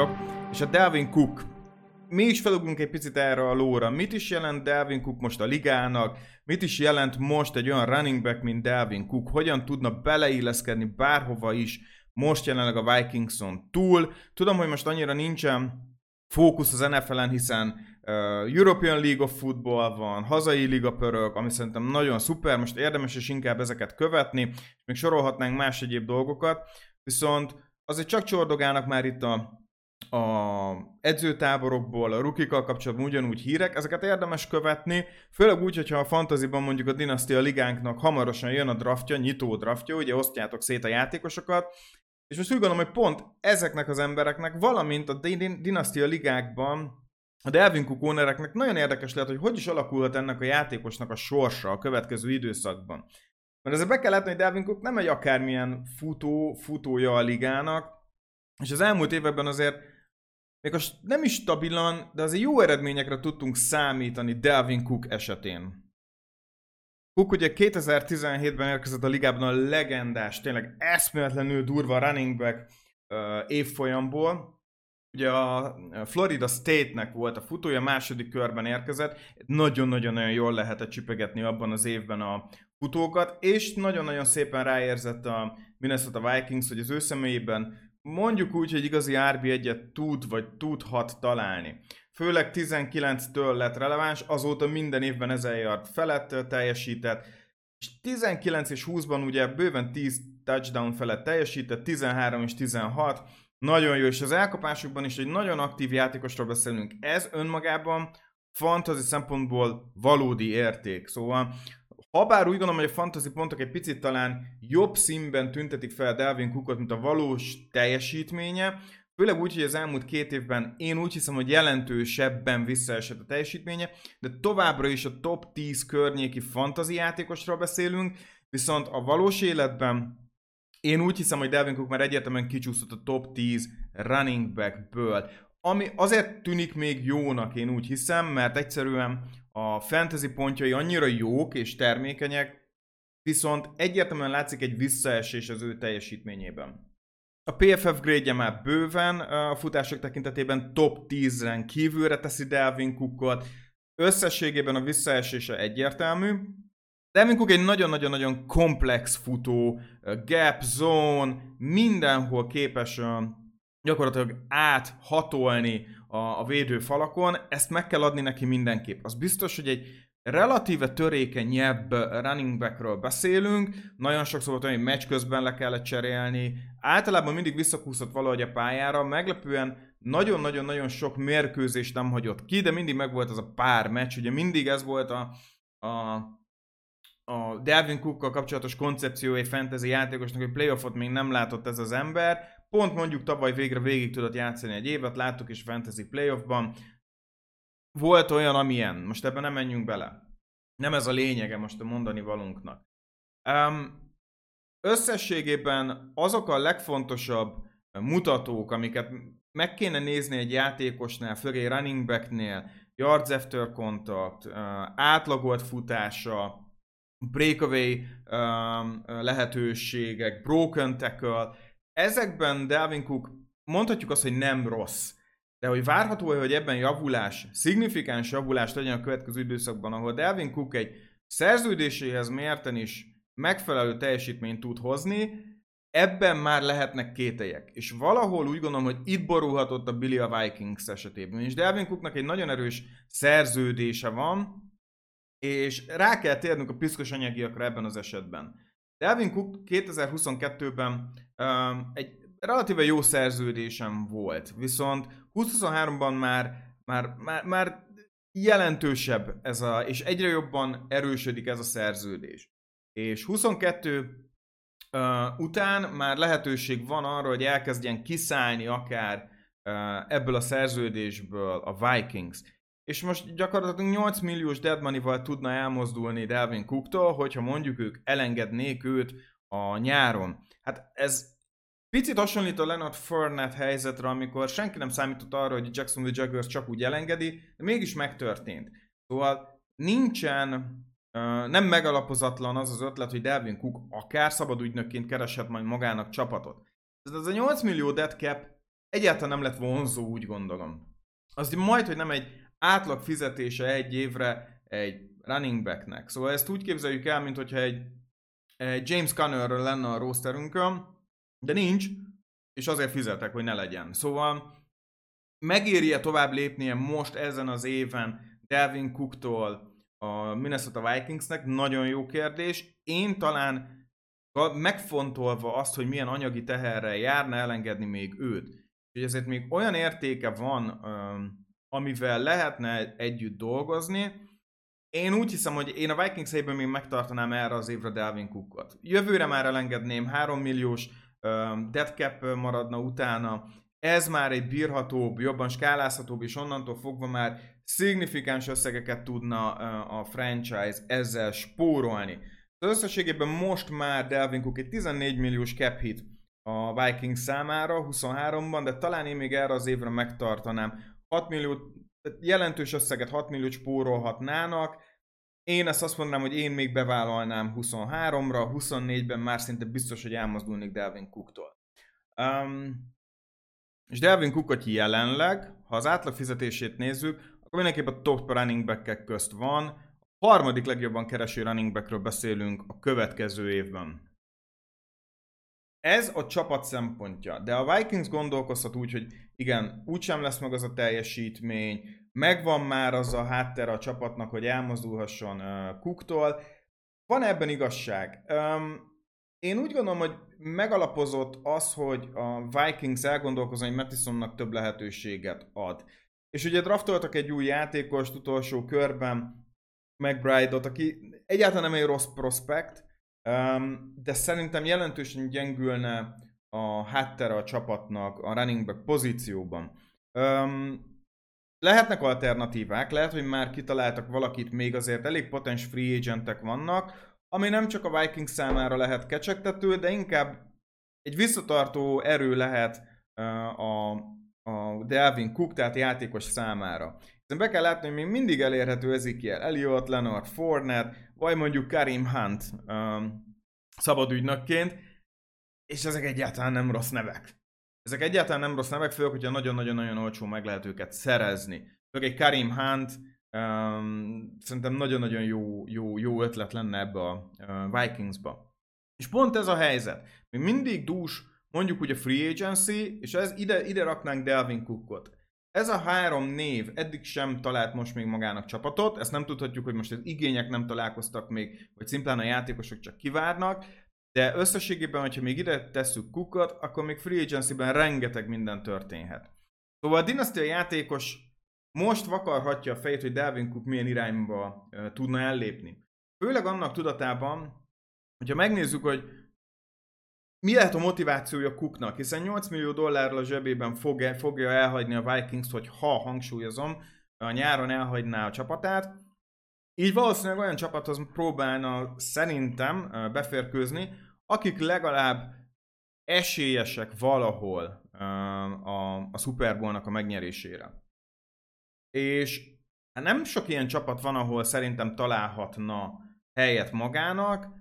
Vagyok, és a Delvin Cook. Mi is felugrunk egy picit erre a lóra. Mit is jelent Delvin Cook most a ligának? Mit is jelent most egy olyan running back, mint Delvin Cook? Hogyan tudna beleilleszkedni bárhova is most jelenleg a Vikingson túl? Tudom, hogy most annyira nincsen fókusz az NFL-en, hiszen uh, European League of Football van, hazai liga pörög, ami szerintem nagyon szuper, most érdemes is inkább ezeket követni, és még sorolhatnánk más egyéb dolgokat, viszont azért csak csordogálnak már itt a, a edzőtáborokból, a rukikkal kapcsolatban ugyanúgy hírek, ezeket érdemes követni, főleg úgy, hogyha a fantaziban mondjuk a Dynastia ligánknak hamarosan jön a draftja, nyitó draftja, ugye osztjátok szét a játékosokat, és most úgy gondolom, hogy pont ezeknek az embereknek, valamint a Dynastia ligákban a Delvin Cook nagyon érdekes lehet, hogy hogy is alakulhat ennek a játékosnak a sorsa a következő időszakban. Mert ezzel be kell látni, hogy Delvin Cook nem egy akármilyen futó, futója a ligának, és az elmúlt években azért még most nem is stabilan, de azért jó eredményekre tudtunk számítani Delvin Cook esetén. Cook ugye 2017-ben érkezett a ligában a legendás, tényleg eszméletlenül durva running back uh, évfolyamból. Ugye a Florida State-nek volt a futója, második körben érkezett. Nagyon-nagyon-nagyon jól lehetett csipegetni abban az évben a futókat, és nagyon-nagyon szépen ráérzett a Minnesota Vikings, hogy az ő személyében mondjuk úgy, hogy igazi RB1-et tud, vagy tudhat találni főleg 19-től lett releváns, azóta minden évben 1000 yard felett teljesített, és 19 és 20-ban ugye bőven 10 touchdown felett teljesített, 13 és 16, nagyon jó, és az elkapásokban is egy nagyon aktív játékosról beszélünk. Ez önmagában fantasy szempontból valódi érték. Szóval, ha bár úgy gondolom, hogy a fantasy pontok egy picit talán jobb színben tüntetik fel Delvin Cookot, mint a valós teljesítménye, Főleg úgy, hogy az elmúlt két évben én úgy hiszem, hogy jelentősebben visszaesett a teljesítménye, de továbbra is a top 10 környéki fantazi játékosról beszélünk, viszont a valós életben én úgy hiszem, hogy Delvin Cook már egyértelműen kicsúszott a top 10 running backből. Ami azért tűnik még jónak, én úgy hiszem, mert egyszerűen a fantasy pontjai annyira jók és termékenyek, viszont egyértelműen látszik egy visszaesés az ő teljesítményében. A PFF grade már bőven a futások tekintetében top 10-ren kívülre teszi Delvin Cookot. Összességében a visszaesése egyértelmű. Delvin Cook egy nagyon-nagyon-nagyon komplex futó, gap zone, mindenhol képes gyakorlatilag áthatolni a, a védőfalakon, ezt meg kell adni neki mindenképp. Az biztos, hogy egy relatíve törékenyebb running backről beszélünk, nagyon sokszor volt olyan, hogy meccs közben le kellett cserélni, általában mindig visszakúszott valahogy a pályára, meglepően nagyon-nagyon-nagyon sok mérkőzést nem hagyott ki, de mindig megvolt az a pár meccs, ugye mindig ez volt a, a, a Delvin Cookkal kapcsolatos koncepció egy fantasy játékosnak, hogy playoffot még nem látott ez az ember, pont mondjuk tavaly végre végig tudott játszani egy évet, láttuk is fantasy playoffban, volt olyan, amilyen. Most ebben nem menjünk bele. Nem ez a lényege most a mondani valunknak. Um, összességében azok a legfontosabb mutatók, amiket meg kéne nézni egy játékosnál, főleg running backnél, yards after contact, átlagolt futása, breakaway lehetőségek, broken tackle, ezekben Dalvin Cook mondhatjuk azt, hogy nem rossz. De hogy várható hogy ebben javulás, szignifikáns javulás legyen a következő időszakban, ahol Delvin Cook egy szerződéséhez mérten is megfelelő teljesítményt tud hozni, ebben már lehetnek kételyek. És valahol úgy gondolom, hogy itt borulhatott a Billy a Vikings esetében. És Delvin Cooknak egy nagyon erős szerződése van, és rá kell térnünk a piszkos anyagiakra ebben az esetben. Delvin Cook 2022-ben um, egy relatíve jó szerződésem volt, viszont 2023-ban már, már, már, már jelentősebb ez a, és egyre jobban erősödik ez a szerződés. És 22 uh, után már lehetőség van arra, hogy elkezdjen kiszállni akár uh, ebből a szerződésből a Vikings. És most gyakorlatilag 8 milliós dead money-val tudna elmozdulni Delvin Cooktól, hogyha mondjuk ők elengednék őt a nyáron. Hát ez Picit hasonlít a Leonard Fournette helyzetre, amikor senki nem számított arra, hogy Jacksonville Jaguars csak úgy elengedi, de mégis megtörtént. Szóval nincsen, nem megalapozatlan az az ötlet, hogy Delvin Cook akár szabad ügynökként kereshet majd magának csapatot. Ez a 8 millió dead cap egyáltalán nem lett vonzó, úgy gondolom. Az majd, hogy nem egy átlag fizetése egy évre egy running backnek. Szóval ezt úgy képzeljük el, mint hogyha egy James Connerről lenne a rosterünkön, de nincs, és azért fizetek, hogy ne legyen. Szóval megéri-e tovább lépnie most ezen az éven Delvin Cooktól a Minnesota Vikingsnek? Nagyon jó kérdés. Én talán megfontolva azt, hogy milyen anyagi teherrel járna elengedni még őt. És ezért még olyan értéke van, amivel lehetne együtt dolgozni, én úgy hiszem, hogy én a Vikings helyben még megtartanám erre az évre Delvin Cookot. Jövőre már elengedném 3 milliós uh, dead cap maradna utána, ez már egy bírhatóbb, jobban skálázhatóbb, és onnantól fogva már szignifikáns összegeket tudna uh, a franchise ezzel spórolni. Az összességében most már Delvin Cook egy 14 milliós cap hit a Vikings számára 23-ban, de talán én még erre az évre megtartanám. 6 millió, jelentős összeget 6 milliót spórolhatnának. Én ezt azt mondanám, hogy én még bevállalnám 23-ra, 24-ben már szinte biztos, hogy elmozdulnék Delvin Cooktól. Um, és Delvin Cookot jelenleg, ha az átlag fizetését nézzük, akkor mindenképp a top running back közt van. A harmadik legjobban kereső running backről beszélünk a következő évben. Ez a csapat szempontja, de a Vikings gondolkozhat úgy, hogy igen, úgysem lesz meg az a teljesítmény, megvan már az a háttere a csapatnak, hogy elmozdulhasson uh, Cooktól. Van ebben igazság. Um, én úgy gondolom, hogy megalapozott az, hogy a Vikings elgondolkozom, hogy Mattisonnak több lehetőséget ad. És ugye draftoltak egy új játékost utolsó körben, McBride-ot, aki egyáltalán nem egy rossz prospekt, de szerintem jelentősen gyengülne a háttere a csapatnak a running back pozícióban. Lehetnek alternatívák, lehet, hogy már kitaláltak valakit, még azért elég potens free agentek vannak, ami nem csak a Vikings számára lehet kecsegtető, de inkább egy visszatartó erő lehet a, a Delvin Cook, tehát játékos számára. Be kell látni, hogy még mindig elérhető Ezekiel Elliott, Leonard Fournette, vagy mondjuk Karim Hunt um, szabadügynökként, és ezek egyáltalán nem rossz nevek. Ezek egyáltalán nem rossz nevek, főleg, hogyha nagyon-nagyon-nagyon olcsó meg lehet őket szerezni. Főleg egy Karim Hunt, um, szerintem nagyon-nagyon jó, jó, jó ötlet lenne ebbe a uh, Vikingsba. És pont ez a helyzet. Még mindig dús, mondjuk úgy a free agency, és ez ide, ide raknánk Delvin Cookot. Ez a három név eddig sem talált most még magának csapatot, ezt nem tudhatjuk, hogy most az igények nem találkoztak még, vagy szimplán a játékosok csak kivárnak, de összességében, hogyha még ide tesszük Cookot, akkor még free agency-ben rengeteg minden történhet. Szóval a Dynasty játékos most vakarhatja a fejét, hogy Delvin Cook milyen irányba tudna ellépni. Főleg annak tudatában, hogyha megnézzük, hogy mi lehet a motivációja Cooknak, hiszen 8 millió dollárral a zsebében fogja, fogja elhagyni a Vikings, hogy ha hangsúlyozom, a nyáron elhagyná a csapatát. Így valószínűleg olyan csapathoz próbálna szerintem beférkőzni, akik legalább esélyesek valahol a, a Super Bowl-nak a megnyerésére. És hát nem sok ilyen csapat van, ahol szerintem találhatna helyet magának,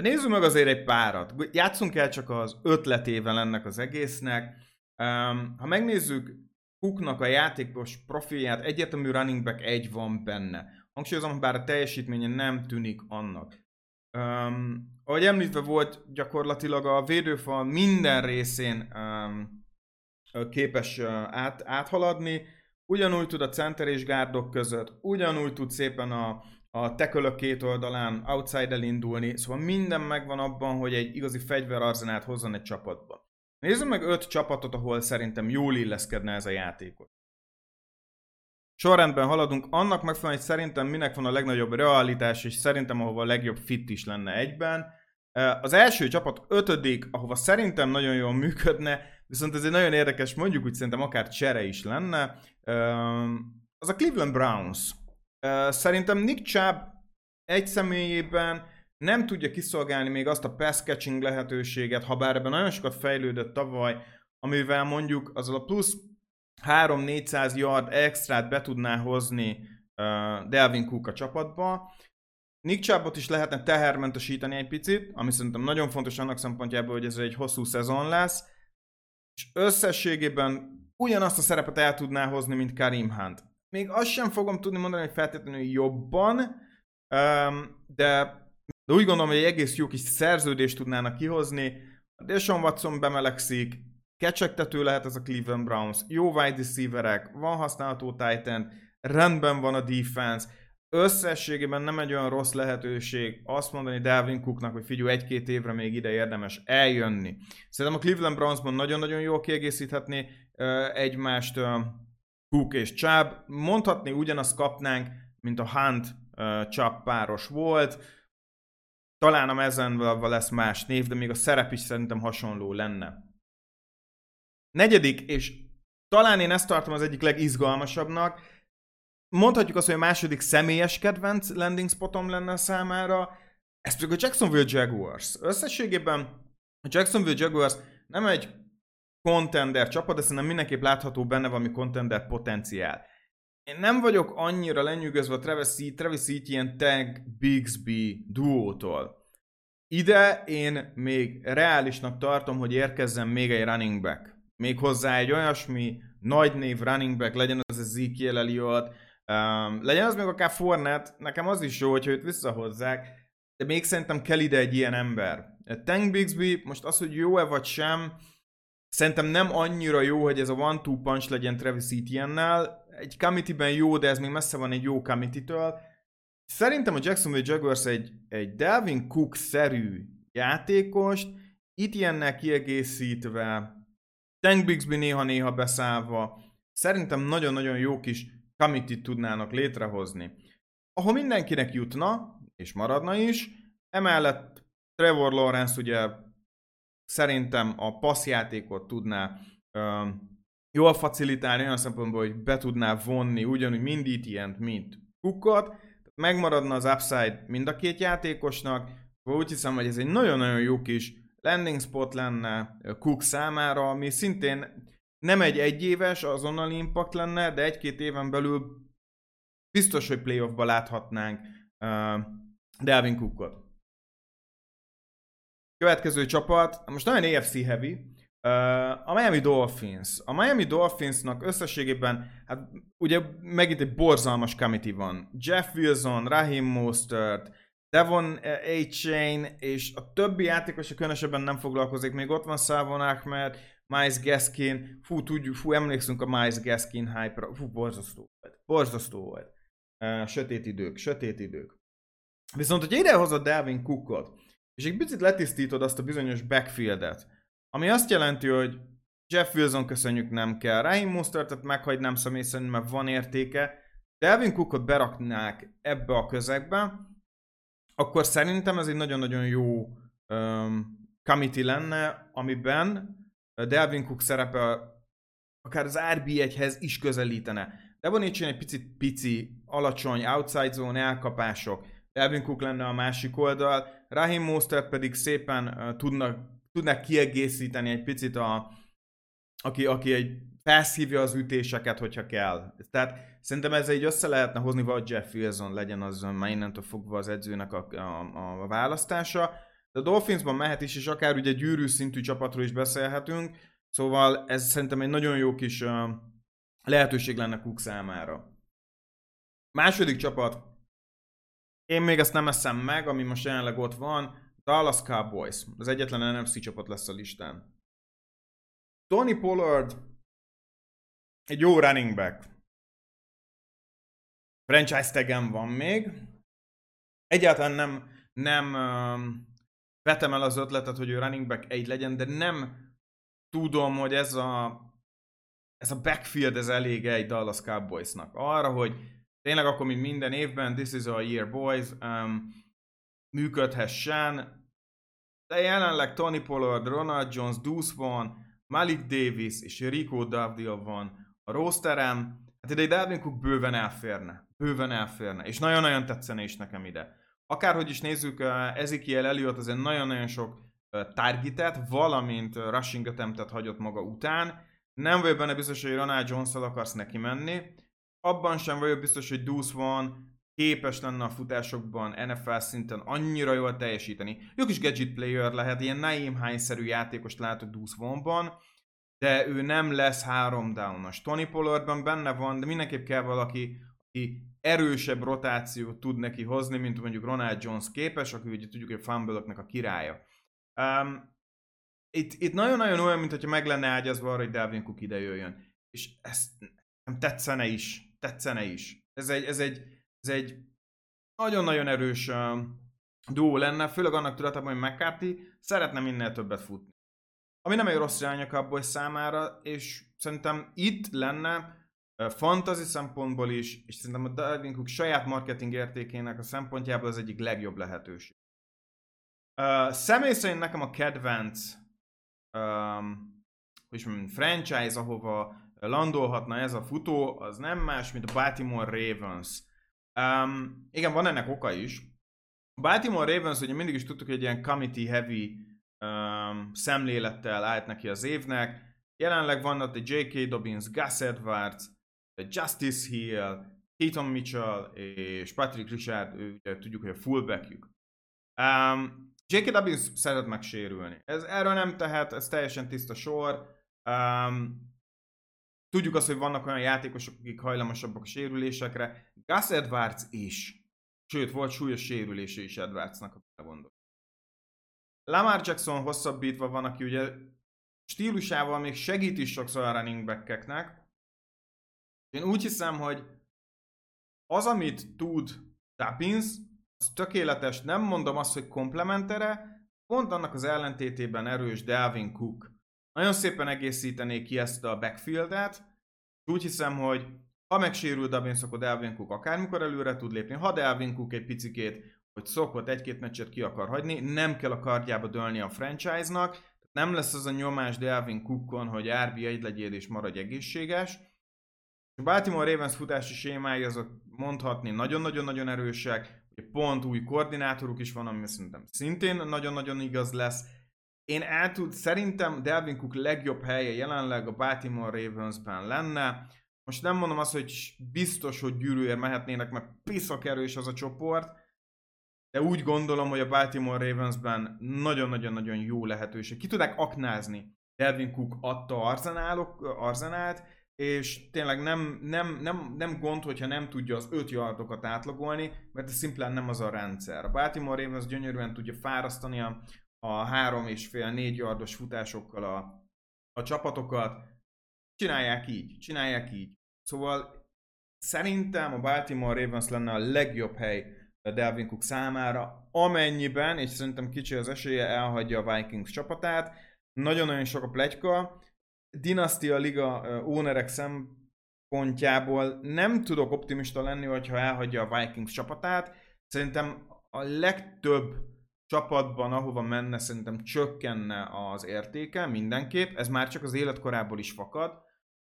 de nézzük meg azért egy párat. Játszunk el csak az ötletével ennek az egésznek. Um, ha megnézzük Cooknak a játékos profilját, egyértelmű running back egy van benne. Hangsúlyozom, bár a teljesítménye nem tűnik annak. Um, ahogy említve volt, gyakorlatilag a védőfal minden részén um, képes uh, át, áthaladni, ugyanúgy tud a center és gárdok között, ugyanúgy tud szépen a, a tekölök két oldalán outside elindulni, szóval minden megvan abban, hogy egy igazi fegyverarzenát hozzon egy csapatba. Nézzük meg öt csapatot, ahol szerintem jól illeszkedne ez a játékot. Sorrendben haladunk, annak megfelelően, hogy szerintem minek van a legnagyobb realitás, és szerintem ahova a legjobb fit is lenne egyben. Az első csapat ötödik, ahova szerintem nagyon jól működne, viszont ez egy nagyon érdekes, mondjuk úgy szerintem akár csere is lenne, az a Cleveland Browns. Szerintem Nick Chubb egy személyében nem tudja kiszolgálni még azt a pass catching lehetőséget, ha bár ebben nagyon sokat fejlődött tavaly, amivel mondjuk az a plusz 3-400 yard extrát be tudná hozni uh, Delvin Cook a csapatba. Nick Chubbot is lehetne tehermentesíteni egy picit, ami szerintem nagyon fontos annak szempontjából, hogy ez egy hosszú szezon lesz. és összességében ugyanazt a szerepet el tudná hozni, mint Karim Hunt. Még azt sem fogom tudni mondani, hogy feltétlenül jobban, de úgy gondolom, hogy egy egész jó kis szerződést tudnának kihozni. Deshaun Watson bemelegszik, kecsegtető lehet ez a Cleveland Browns, jó wide receiverek, van használható Titan, rendben van a defense, összességében nem egy olyan rossz lehetőség azt mondani Dalvin Cooknak, hogy figyelj, egy-két évre még ide érdemes eljönni. Szerintem a Cleveland Brownsban nagyon-nagyon jól kiegészíthetné egymást Cook és Chubb. Mondhatni ugyanazt kapnánk, mint a Hunt Chubb páros volt. Talán a mezenvel lesz más név, de még a szerep is szerintem hasonló lenne. Negyedik, és talán én ezt tartom az egyik legizgalmasabbnak, mondhatjuk azt, hogy a második személyes kedvenc landing spotom lenne számára, ez pedig a Jacksonville Jaguars. Összességében a Jacksonville Jaguars nem egy contender csapat, de szerintem mindenképp látható benne valami contender potenciál. Én nem vagyok annyira lenyűgözve a Travis, Travis ilyen Tag Bigsby duótól. Ide én még reálisnak tartom, hogy érkezzen még egy running back. Még hozzá egy olyasmi nagy név running back, legyen az Ezekiel Elliott, Um, legyen az még akár Fornet, nekem az is jó, hogyha őt visszahozzák, de még szerintem kell ide egy ilyen ember. Tank Bixby, most az, hogy jó-e vagy sem, szerintem nem annyira jó, hogy ez a one-two punch legyen Travis Etienne-nel. Egy committee jó, de ez még messze van egy jó committee-től. Szerintem a Jacksonville Jaguars egy, egy Delvin Cook-szerű játékost, Etienne-nel kiegészítve, Tank Bixby néha-néha beszállva, szerintem nagyon-nagyon jó kis committee tudnának létrehozni, ahol mindenkinek jutna, és maradna is, emellett Trevor Lawrence ugye szerintem a passzjátékot tudná jól facilitálni olyan szempontból, hogy be tudná vonni ugyanúgy mind ilyen, mint Cookot, megmaradna az upside mind a két játékosnak, úgy hiszem, hogy ez egy nagyon-nagyon jó kis landing spot lenne Cook számára, ami szintén nem egy egyéves azonnali impact lenne, de egy-két éven belül biztos, hogy playoffba láthatnánk uh, Delvin Cookot. Következő csapat, most nagyon AFC heavy, a Miami Dolphins. A Miami Dolphinsnak összességében, hát ugye megint egy borzalmas committee van. Jeff Wilson, Raheem Mostert, Devon A. Chain, és a többi játékos, különösebben nem foglalkozik, még ott van Szávon Ahmed, Miles Gaskin, fú, tudjuk, fú, emlékszünk a Miles Gaskin hype-ra, fú, borzasztó volt, borzasztó volt. Sötét idők, sötét idők. Viszont, hogy idehozod Delvin Cookot, és egy picit letisztítod azt a bizonyos backfieldet, ami azt jelenti, hogy Jeff Wilson köszönjük nem kell, Raheem Mostertet meghagynám személy szerint, mert van értéke, Delvin Cookot beraknák ebbe a közegbe, akkor szerintem ez egy nagyon-nagyon jó um, committee lenne, amiben Delvin Cook szerepe akár az RB1-hez is közelítene. De van egy picit pici, alacsony, outside zone elkapások. Delvin Cook lenne a másik oldal. Raheem Mostert pedig szépen tudnak, tudnak kiegészíteni egy picit a, aki, aki egy felszívja az ütéseket, hogyha kell. Tehát szerintem ez egy össze lehetne hozni, vagy Jeff Wilson legyen az már innentől fogva az edzőnek a, a, a választása. De a Dolphinsban mehet is, és akár ugye gyűrű szintű csapatról is beszélhetünk, szóval ez szerintem egy nagyon jó kis uh, lehetőség lenne Cook számára. Második csapat, én még ezt nem eszem meg, ami most jelenleg ott van, Dallas Cowboys. Az egyetlen NFC csapat lesz a listán. Tony Pollard egy jó running back. Franchise tagem van még. Egyáltalán nem, nem vetem el az ötletet, hogy ő running back egy legyen, de nem tudom, hogy ez a, ez a backfield ez elég egy Dallas Cowboysnak. Arra, hogy tényleg akkor, mint minden évben, this is a year boys, um, működhessen, de jelenleg Tony Pollard, Ronald Jones, Deuce van, Malik Davis és Rico Davdia van a rosterem. Hát ide egy Dalvin Cook bőven elférne. Bőven elférne. És nagyon-nagyon tetszene is nekem ide akárhogy is nézzük, Ezekiel Elliott azért nagyon-nagyon sok targetet, valamint rushing attemptet hagyott maga után. Nem vagyok benne biztos, hogy Ronald jones akarsz neki menni. Abban sem vagyok biztos, hogy Deuce van képes lenne a futásokban NFL szinten annyira jól teljesíteni. Jó kis gadget player lehet, ilyen Naim Hines-szerű játékost látok Deuce de ő nem lesz három downos. Tony Pollardban benne van, de mindenképp kell valaki, aki erősebb rotációt tud neki hozni, mint mondjuk Ronald Jones képes, aki ugye tudjuk, hogy fumble a királya. Um, itt, itt nagyon-nagyon olyan, mintha meg lenne ágyazva arra, hogy Dalvin Cook ide jöjjön. És ez nem tetszene is. Tetszene is. Ez egy, ez egy, ez egy nagyon-nagyon erős uh, duó lenne, főleg annak tudatában, hogy McCarthy szeretne minél többet futni. Ami nem egy rossz irány a Cowboys számára, és szerintem itt lenne uh, fantasy szempontból is, és szerintem a Dalvin Cook saját marketing értékének a szempontjából az egyik legjobb lehetőség. Uh, személy szerint nekem a kedvenc um, hogy mondjam, franchise, ahova landolhatna ez a futó, az nem más, mint a Baltimore Ravens. Um, igen, van ennek oka is. A Baltimore Ravens ugye mindig is tudtuk, hogy egy ilyen committee heavy um, szemlélettel állt neki az évnek. Jelenleg vannak a J.K. Dobbins, Gus Edwards, Justice Hill, Keaton Mitchell és Patrick Richard, ugye tudjuk, hogy a fullbackjük. Um, J.K. Dobbins szeret megsérülni. Ez, erről nem tehet, ez teljesen tiszta sor. Um, tudjuk azt, hogy vannak olyan játékosok, akik hajlamosabbak a sérülésekre. Gus Edwards is. Sőt, volt súlyos sérülése is Edwardsnak, a gondol. Lamar Jackson hosszabbítva van, aki ugye stílusával még segít is sokszor a running back-eknek. Én úgy hiszem, hogy az, amit tud Tappins, az tökéletes, nem mondom azt, hogy komplementere, pont annak az ellentétében erős Dalvin Cook. Nagyon szépen egészítené ki ezt a backfieldet, úgy hiszem, hogy ha megsérül Dobbins, akkor Dalvin Cook akármikor előre tud lépni. Ha Dalvin Cook egy picikét, hogy szokott egy-két meccset ki akar hagyni, nem kell a kardjába dölni a franchise-nak, nem lesz az a nyomás Dalvin Cookon, hogy RB1 legyél és maradj egészséges. A Baltimore Ravens futási sémái azok mondhatni nagyon-nagyon-nagyon erősek, pont új koordinátoruk is van, ami szerintem szintén nagyon-nagyon igaz lesz. Én el tud, szerintem Delvin Cook legjobb helye jelenleg a Baltimore Ravensben lenne. Most nem mondom azt, hogy biztos, hogy gyűrűért mehetnének, mert piszak erős az a csoport, de úgy gondolom, hogy a Baltimore Ravensben nagyon-nagyon-nagyon jó lehetőség. Ki tudják aknázni Delvin Cook adta arzenálok, arzenált, és tényleg nem, nem, nem, nem gond, hogyha nem tudja az 5 yardokat átlagolni, mert ez szimplán nem az a rendszer. A Baltimore Ravens gyönyörűen tudja fárasztani a, a 3 és fél 4 yardos futásokkal a, a csapatokat. Csinálják így, csinálják így. Szóval szerintem a Baltimore Ravens lenne a legjobb hely Delvin Cook számára, amennyiben, és szerintem kicsi az esélye, elhagyja a Vikings csapatát. Nagyon-nagyon sok a plegyka, Dynasty a liga ownerek szempontjából nem tudok optimista lenni, hogyha elhagyja a Vikings csapatát. Szerintem a legtöbb csapatban, ahova menne, szerintem csökkenne az értéke mindenképp. Ez már csak az életkorából is fakad.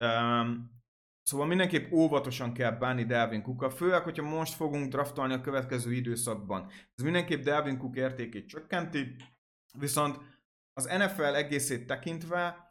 Um, szóval mindenképp óvatosan kell bánni Delvin Cooka, főleg, hogyha most fogunk draftolni a következő időszakban. Ez mindenképp Delvin Cook értékét csökkenti, viszont az NFL egészét tekintve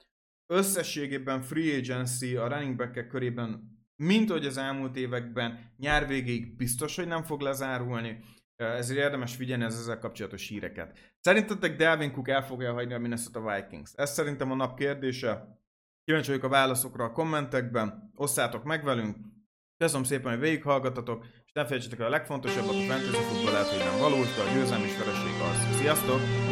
összességében free agency a running back körében, mint ahogy az elmúlt években, nyár végéig biztos, hogy nem fog lezárulni, ezért érdemes figyelni az ezzel kapcsolatos híreket. Szerintetek Delvin Cook el fogja hagyni a Minnesota Vikings? Ez szerintem a nap kérdése. Kíváncsi vagyok a válaszokra a kommentekben, osszátok meg velünk. Köszönöm szépen, hogy végighallgatatok, és ne felejtsétek el a legfontosabbat, a fantasy futball lehet, hogy nem valós, de a győzelmi és vereség az. Sziasztok!